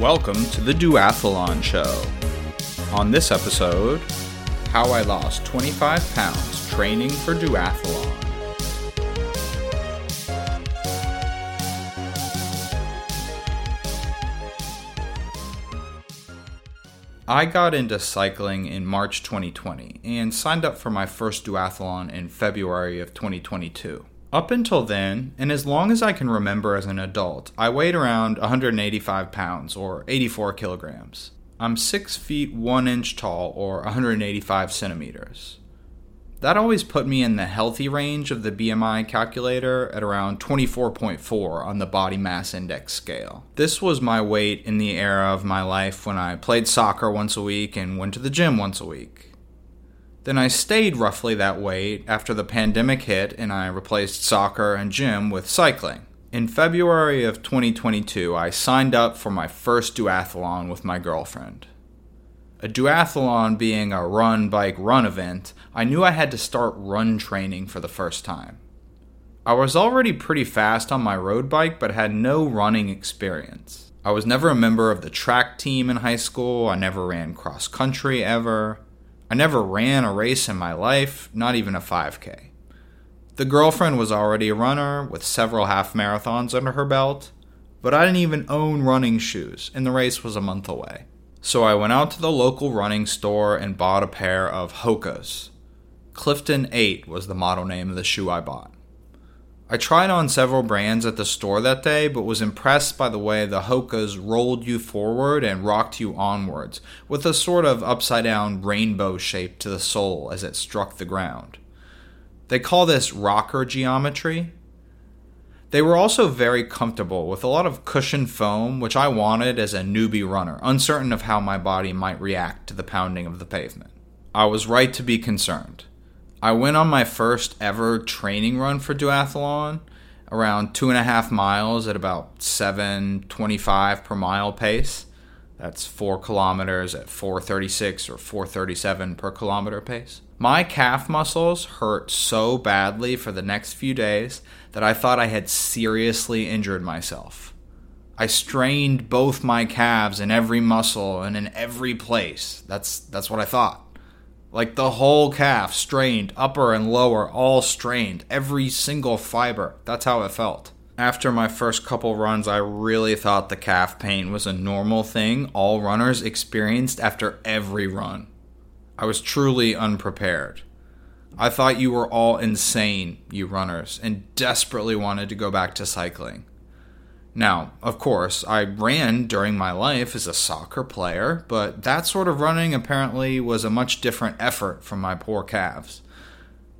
Welcome to the Duathlon Show. On this episode, how I lost 25 pounds training for duathlon. I got into cycling in March 2020 and signed up for my first duathlon in February of 2022. Up until then, and as long as I can remember as an adult, I weighed around 185 pounds or 84 kilograms. I'm 6 feet 1 inch tall or 185 centimeters. That always put me in the healthy range of the BMI calculator at around 24.4 on the body mass index scale. This was my weight in the era of my life when I played soccer once a week and went to the gym once a week. Then I stayed roughly that weight after the pandemic hit and I replaced soccer and gym with cycling. In February of 2022, I signed up for my first duathlon with my girlfriend. A duathlon being a run, bike, run event, I knew I had to start run training for the first time. I was already pretty fast on my road bike, but had no running experience. I was never a member of the track team in high school, I never ran cross country ever. I never ran a race in my life, not even a 5K. The girlfriend was already a runner with several half marathons under her belt, but I didn't even own running shoes, and the race was a month away. So I went out to the local running store and bought a pair of Hokas. Clifton 8 was the model name of the shoe I bought. I tried on several brands at the store that day, but was impressed by the way the Hokas rolled you forward and rocked you onwards, with a sort of upside down rainbow shape to the sole as it struck the ground. They call this rocker geometry, they were also very comfortable with a lot of cushion foam, which I wanted as a newbie runner, uncertain of how my body might react to the pounding of the pavement. I was right to be concerned. I went on my first ever training run for duathlon, around two and a half miles at about 725 per mile pace. That's four kilometers at 436 or 437 per kilometer pace. My calf muscles hurt so badly for the next few days that I thought I had seriously injured myself. I strained both my calves in every muscle and in every place. That's that's what I thought. Like the whole calf strained, upper and lower all strained, every single fiber. That's how it felt. After my first couple runs, I really thought the calf pain was a normal thing all runners experienced after every run. I was truly unprepared. I thought you were all insane, you runners, and desperately wanted to go back to cycling. Now, of course, I ran during my life as a soccer player, but that sort of running apparently was a much different effort from my poor calves.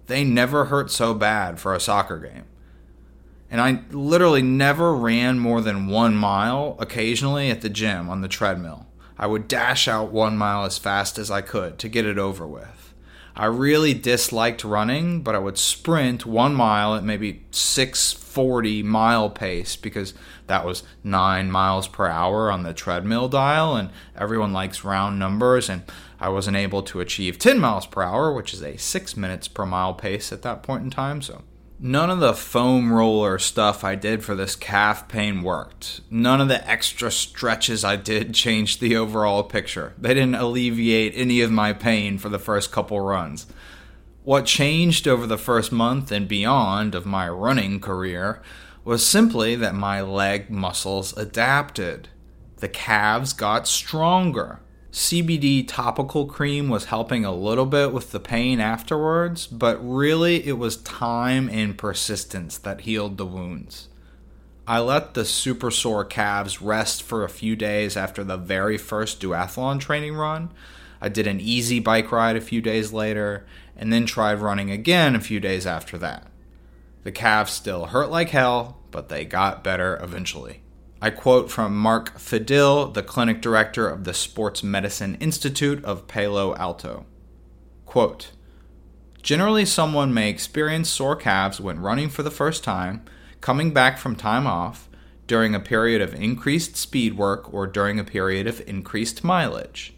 They never hurt so bad for a soccer game. And I literally never ran more than one mile occasionally at the gym on the treadmill. I would dash out one mile as fast as I could to get it over with. I really disliked running, but I would sprint one mile at maybe 640 mile pace because that was nine miles per hour on the treadmill dial, and everyone likes round numbers. And I wasn't able to achieve 10 miles per hour, which is a six minutes per mile pace at that point in time. So None of the foam roller stuff I did for this calf pain worked. None of the extra stretches I did changed the overall picture. They didn't alleviate any of my pain for the first couple runs. What changed over the first month and beyond of my running career was simply that my leg muscles adapted. The calves got stronger. CBD topical cream was helping a little bit with the pain afterwards, but really it was time and persistence that healed the wounds. I let the super sore calves rest for a few days after the very first duathlon training run. I did an easy bike ride a few days later, and then tried running again a few days after that. The calves still hurt like hell, but they got better eventually. I quote from Mark Fadil, the clinic director of the Sports Medicine Institute of Palo Alto. Quote, Generally, someone may experience sore calves when running for the first time, coming back from time off, during a period of increased speed work, or during a period of increased mileage.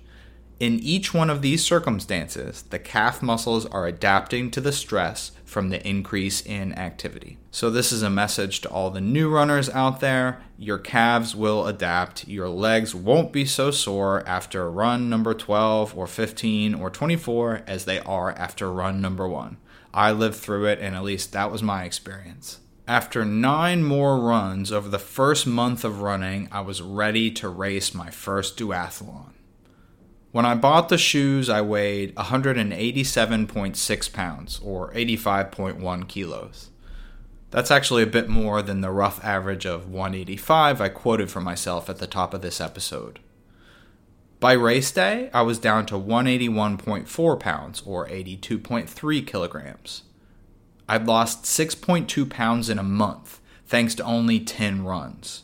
In each one of these circumstances, the calf muscles are adapting to the stress from the increase in activity. So, this is a message to all the new runners out there. Your calves will adapt. Your legs won't be so sore after run number 12 or 15 or 24 as they are after run number one. I lived through it, and at least that was my experience. After nine more runs over the first month of running, I was ready to race my first duathlon. When I bought the shoes, I weighed 187.6 pounds, or 85.1 kilos. That's actually a bit more than the rough average of 185 I quoted for myself at the top of this episode. By race day, I was down to 181.4 pounds, or 82.3 kilograms. I'd lost 6.2 pounds in a month, thanks to only 10 runs.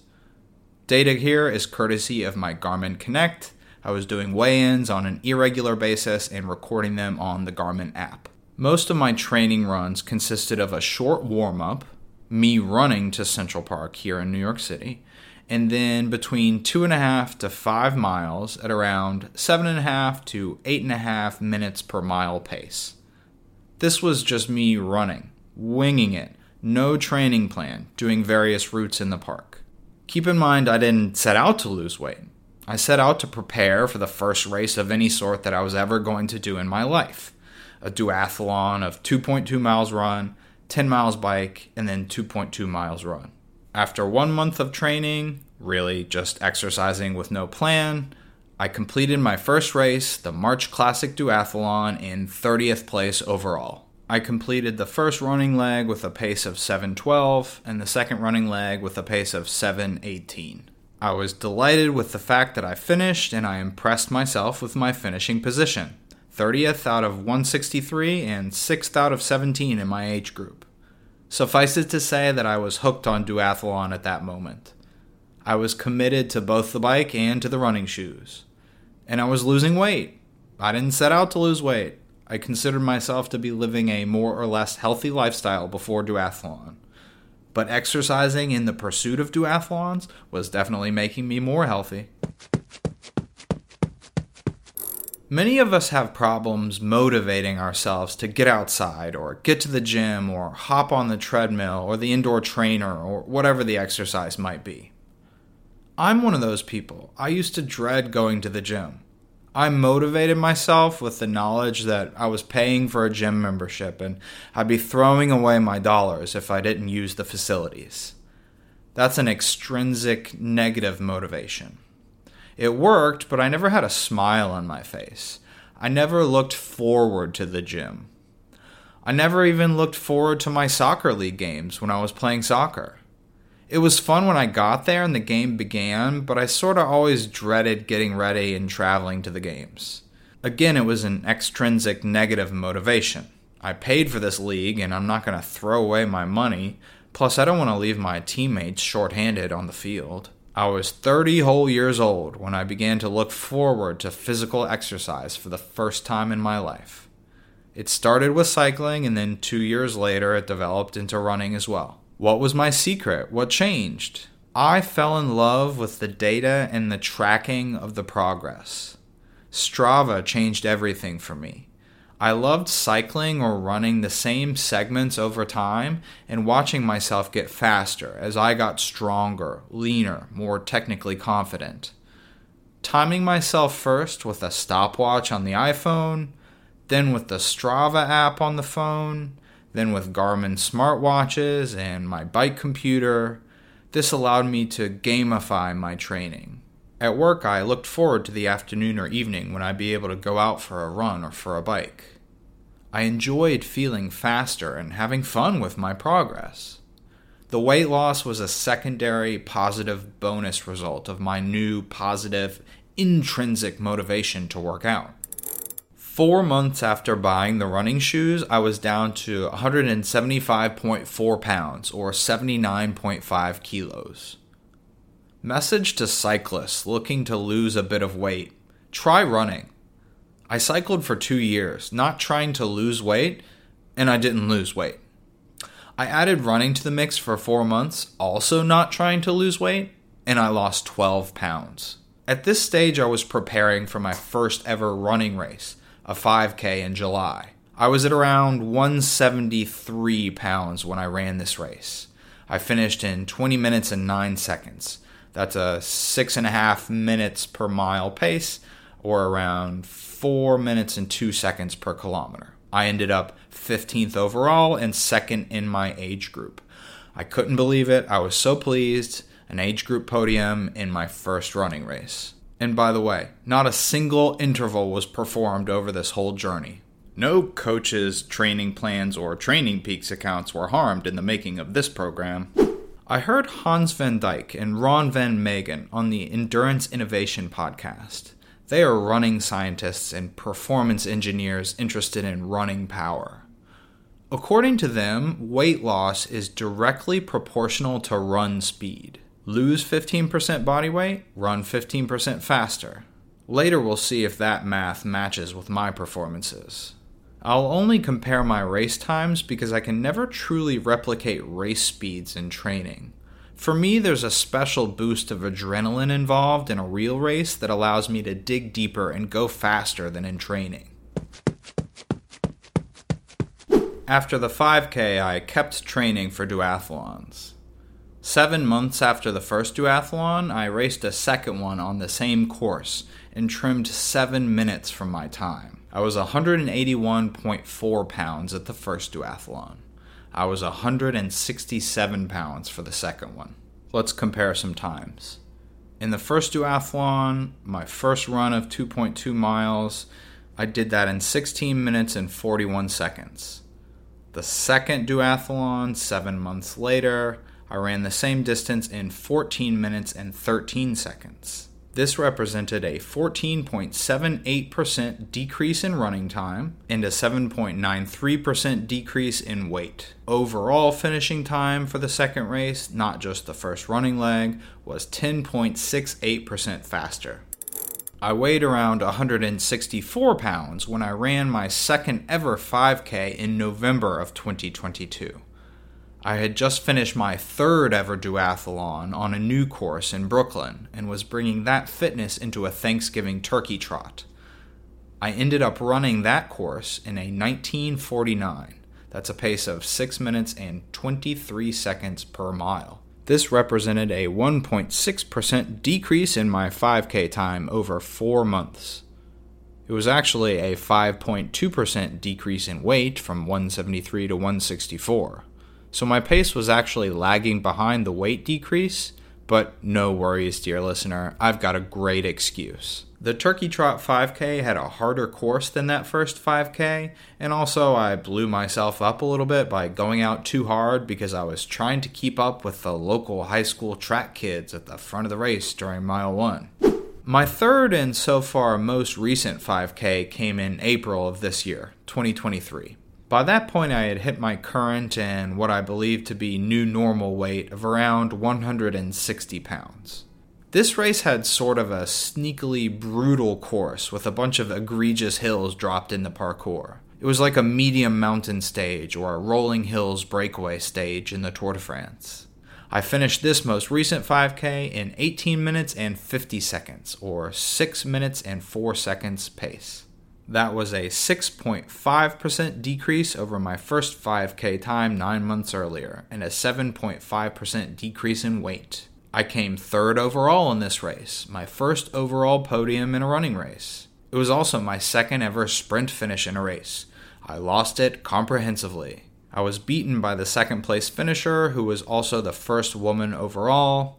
Data here is courtesy of my Garmin Connect. I was doing weigh ins on an irregular basis and recording them on the Garmin app. Most of my training runs consisted of a short warm up, me running to Central Park here in New York City, and then between two and a half to five miles at around seven and a half to eight and a half minutes per mile pace. This was just me running winging it, no training plan, doing various routes in the park. Keep in mind, I didn't set out to lose weight. I set out to prepare for the first race of any sort that I was ever going to do in my life a duathlon of 2.2 miles run, 10 miles bike, and then 2.2 miles run. After one month of training, really just exercising with no plan, I completed my first race, the March Classic Duathlon, in 30th place overall. I completed the first running leg with a pace of 7:12 and the second running leg with a pace of 7:18. I was delighted with the fact that I finished and I impressed myself with my finishing position. 30th out of 163 and 6th out of 17 in my age group. Suffice it to say that I was hooked on duathlon at that moment. I was committed to both the bike and to the running shoes. And I was losing weight. I didn't set out to lose weight. I considered myself to be living a more or less healthy lifestyle before duathlon. But exercising in the pursuit of duathlons was definitely making me more healthy. Many of us have problems motivating ourselves to get outside or get to the gym or hop on the treadmill or the indoor trainer or whatever the exercise might be. I'm one of those people. I used to dread going to the gym. I motivated myself with the knowledge that I was paying for a gym membership and I'd be throwing away my dollars if I didn't use the facilities. That's an extrinsic negative motivation. It worked, but I never had a smile on my face. I never looked forward to the gym. I never even looked forward to my soccer league games when I was playing soccer. It was fun when I got there and the game began, but I sort of always dreaded getting ready and traveling to the games. Again, it was an extrinsic negative motivation. I paid for this league and I'm not going to throw away my money, plus, I don't want to leave my teammates shorthanded on the field. I was 30 whole years old when I began to look forward to physical exercise for the first time in my life. It started with cycling, and then two years later, it developed into running as well. What was my secret? What changed? I fell in love with the data and the tracking of the progress. Strava changed everything for me. I loved cycling or running the same segments over time and watching myself get faster as I got stronger, leaner, more technically confident. Timing myself first with a stopwatch on the iPhone, then with the Strava app on the phone, then with Garmin smartwatches and my bike computer, this allowed me to gamify my training. At work, I looked forward to the afternoon or evening when I'd be able to go out for a run or for a bike. I enjoyed feeling faster and having fun with my progress. The weight loss was a secondary positive bonus result of my new positive intrinsic motivation to work out. Four months after buying the running shoes, I was down to 175.4 pounds or 79.5 kilos. Message to cyclists looking to lose a bit of weight try running. I cycled for two years, not trying to lose weight, and I didn't lose weight. I added running to the mix for four months, also not trying to lose weight, and I lost 12 pounds. At this stage, I was preparing for my first ever running race a 5K in July. I was at around 173 pounds when I ran this race. I finished in 20 minutes and 9 seconds. That's a six and a half minutes per mile pace, or around 4 minutes and 2 seconds per kilometer. I ended up 15th overall and second in my age group. I couldn't believe it. I was so pleased. An age group podium in my first running race. And by the way, not a single interval was performed over this whole journey. No coaches, training plans, or Training Peaks accounts were harmed in the making of this program. I heard Hans van Dijk and Ron van Megen on the Endurance Innovation podcast. They are running scientists and performance engineers interested in running power. According to them, weight loss is directly proportional to run speed. Lose 15% body weight, run 15% faster. Later, we'll see if that math matches with my performances. I'll only compare my race times because I can never truly replicate race speeds in training. For me, there's a special boost of adrenaline involved in a real race that allows me to dig deeper and go faster than in training. After the 5K, I kept training for duathlons. Seven months after the first duathlon, I raced a second one on the same course and trimmed seven minutes from my time. I was 181.4 pounds at the first duathlon. I was 167 pounds for the second one. Let's compare some times. In the first duathlon, my first run of 2.2 miles, I did that in 16 minutes and 41 seconds. The second duathlon, seven months later, I ran the same distance in 14 minutes and 13 seconds. This represented a 14.78% decrease in running time and a 7.93% decrease in weight. Overall finishing time for the second race, not just the first running leg, was 10.68% faster. I weighed around 164 pounds when I ran my second ever 5K in November of 2022. I had just finished my third ever duathlon on a new course in Brooklyn and was bringing that fitness into a Thanksgiving turkey trot. I ended up running that course in a 1949. That's a pace of 6 minutes and 23 seconds per mile. This represented a 1.6% decrease in my 5K time over four months. It was actually a 5.2% decrease in weight from 173 to 164. So my pace was actually lagging behind the weight decrease, but no worries, dear listener, I've got a great excuse. The Turkey Trot 5K had a harder course than that first 5K, and also I blew myself up a little bit by going out too hard because I was trying to keep up with the local high school track kids at the front of the race during mile one. My third and so far most recent 5K came in April of this year, 2023. By that point, I had hit my current and what I believe to be new normal weight of around 160 pounds. This race had sort of a sneakily brutal course with a bunch of egregious hills dropped in the parcours. It was like a medium mountain stage or a rolling hills breakaway stage in the Tour de France. I finished this most recent 5K in 18 minutes and 50 seconds, or 6 minutes and 4 seconds pace. That was a 6.5% decrease over my first 5K time nine months earlier, and a 7.5% decrease in weight. I came third overall in this race, my first overall podium in a running race. It was also my second ever sprint finish in a race. I lost it comprehensively. I was beaten by the second place finisher, who was also the first woman overall.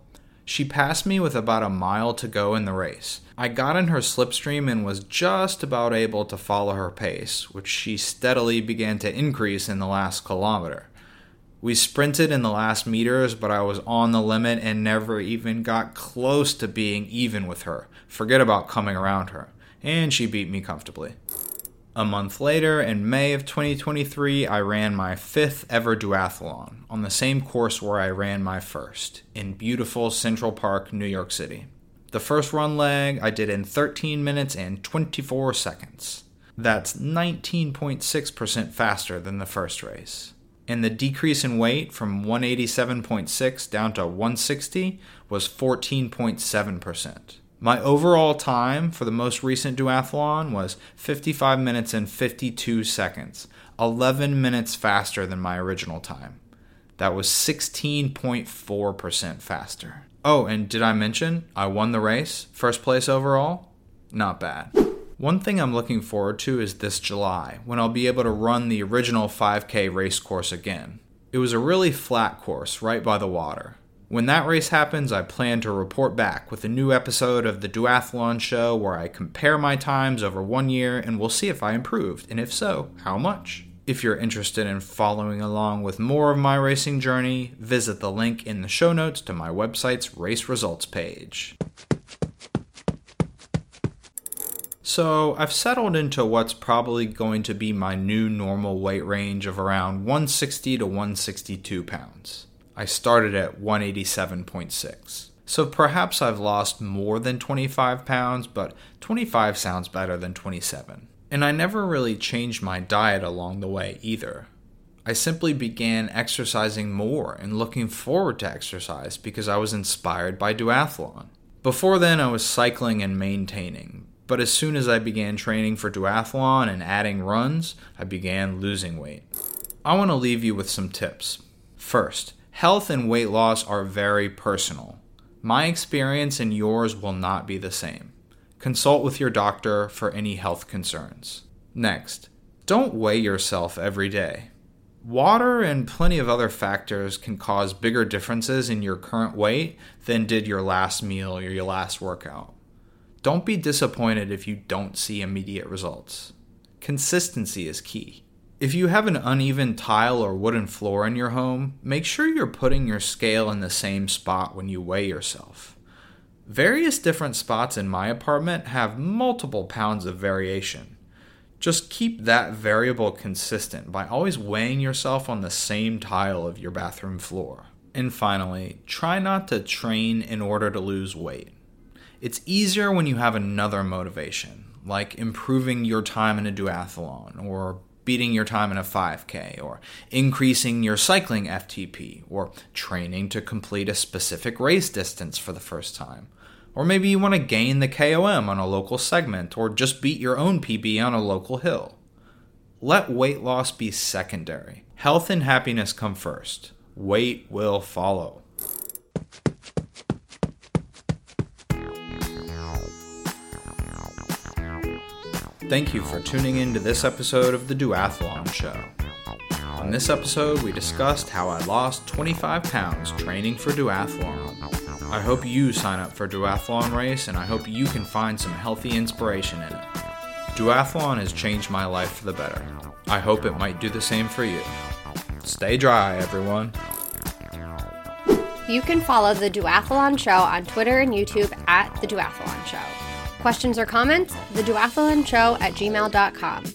She passed me with about a mile to go in the race. I got in her slipstream and was just about able to follow her pace, which she steadily began to increase in the last kilometer. We sprinted in the last meters, but I was on the limit and never even got close to being even with her. Forget about coming around her. And she beat me comfortably. A month later, in May of 2023, I ran my fifth ever duathlon on the same course where I ran my first, in beautiful Central Park, New York City. The first run leg I did in 13 minutes and 24 seconds. That's 19.6% faster than the first race. And the decrease in weight from 187.6 down to 160 was 14.7%. My overall time for the most recent duathlon was 55 minutes and 52 seconds, 11 minutes faster than my original time. That was 16.4% faster. Oh, and did I mention I won the race? First place overall? Not bad. One thing I'm looking forward to is this July, when I'll be able to run the original 5K race course again. It was a really flat course right by the water. When that race happens, I plan to report back with a new episode of the Duathlon Show where I compare my times over one year and we'll see if I improved, and if so, how much. If you're interested in following along with more of my racing journey, visit the link in the show notes to my website's race results page. So, I've settled into what's probably going to be my new normal weight range of around 160 to 162 pounds. I started at 187.6. So perhaps I've lost more than 25 pounds, but 25 sounds better than 27. And I never really changed my diet along the way either. I simply began exercising more and looking forward to exercise because I was inspired by duathlon. Before then, I was cycling and maintaining, but as soon as I began training for duathlon and adding runs, I began losing weight. I want to leave you with some tips. First, Health and weight loss are very personal. My experience and yours will not be the same. Consult with your doctor for any health concerns. Next, don't weigh yourself every day. Water and plenty of other factors can cause bigger differences in your current weight than did your last meal or your last workout. Don't be disappointed if you don't see immediate results. Consistency is key. If you have an uneven tile or wooden floor in your home, make sure you're putting your scale in the same spot when you weigh yourself. Various different spots in my apartment have multiple pounds of variation. Just keep that variable consistent by always weighing yourself on the same tile of your bathroom floor. And finally, try not to train in order to lose weight. It's easier when you have another motivation, like improving your time in a duathlon or beating your time in a 5K, or increasing your cycling FTP, or training to complete a specific race distance for the first time. Or maybe you want to gain the KOM on a local segment, or just beat your own PB on a local hill. Let weight loss be secondary. Health and happiness come first. Weight will follow. Thank you for tuning in to this episode of The Duathlon Show. On this episode, we discussed how I lost 25 pounds training for duathlon. I hope you sign up for duathlon race and I hope you can find some healthy inspiration in it. Duathlon has changed my life for the better. I hope it might do the same for you. Stay dry, everyone. You can follow The Duathlon Show on Twitter and YouTube at The Duathlon. Questions or comments? TheDuathlonShow at gmail.com.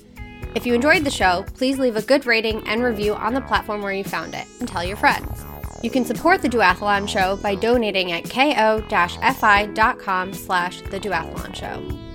If you enjoyed the show, please leave a good rating and review on the platform where you found it and tell your friends. You can support the Duathlon Show by donating at ko-fi.com slash the Duathlon Show.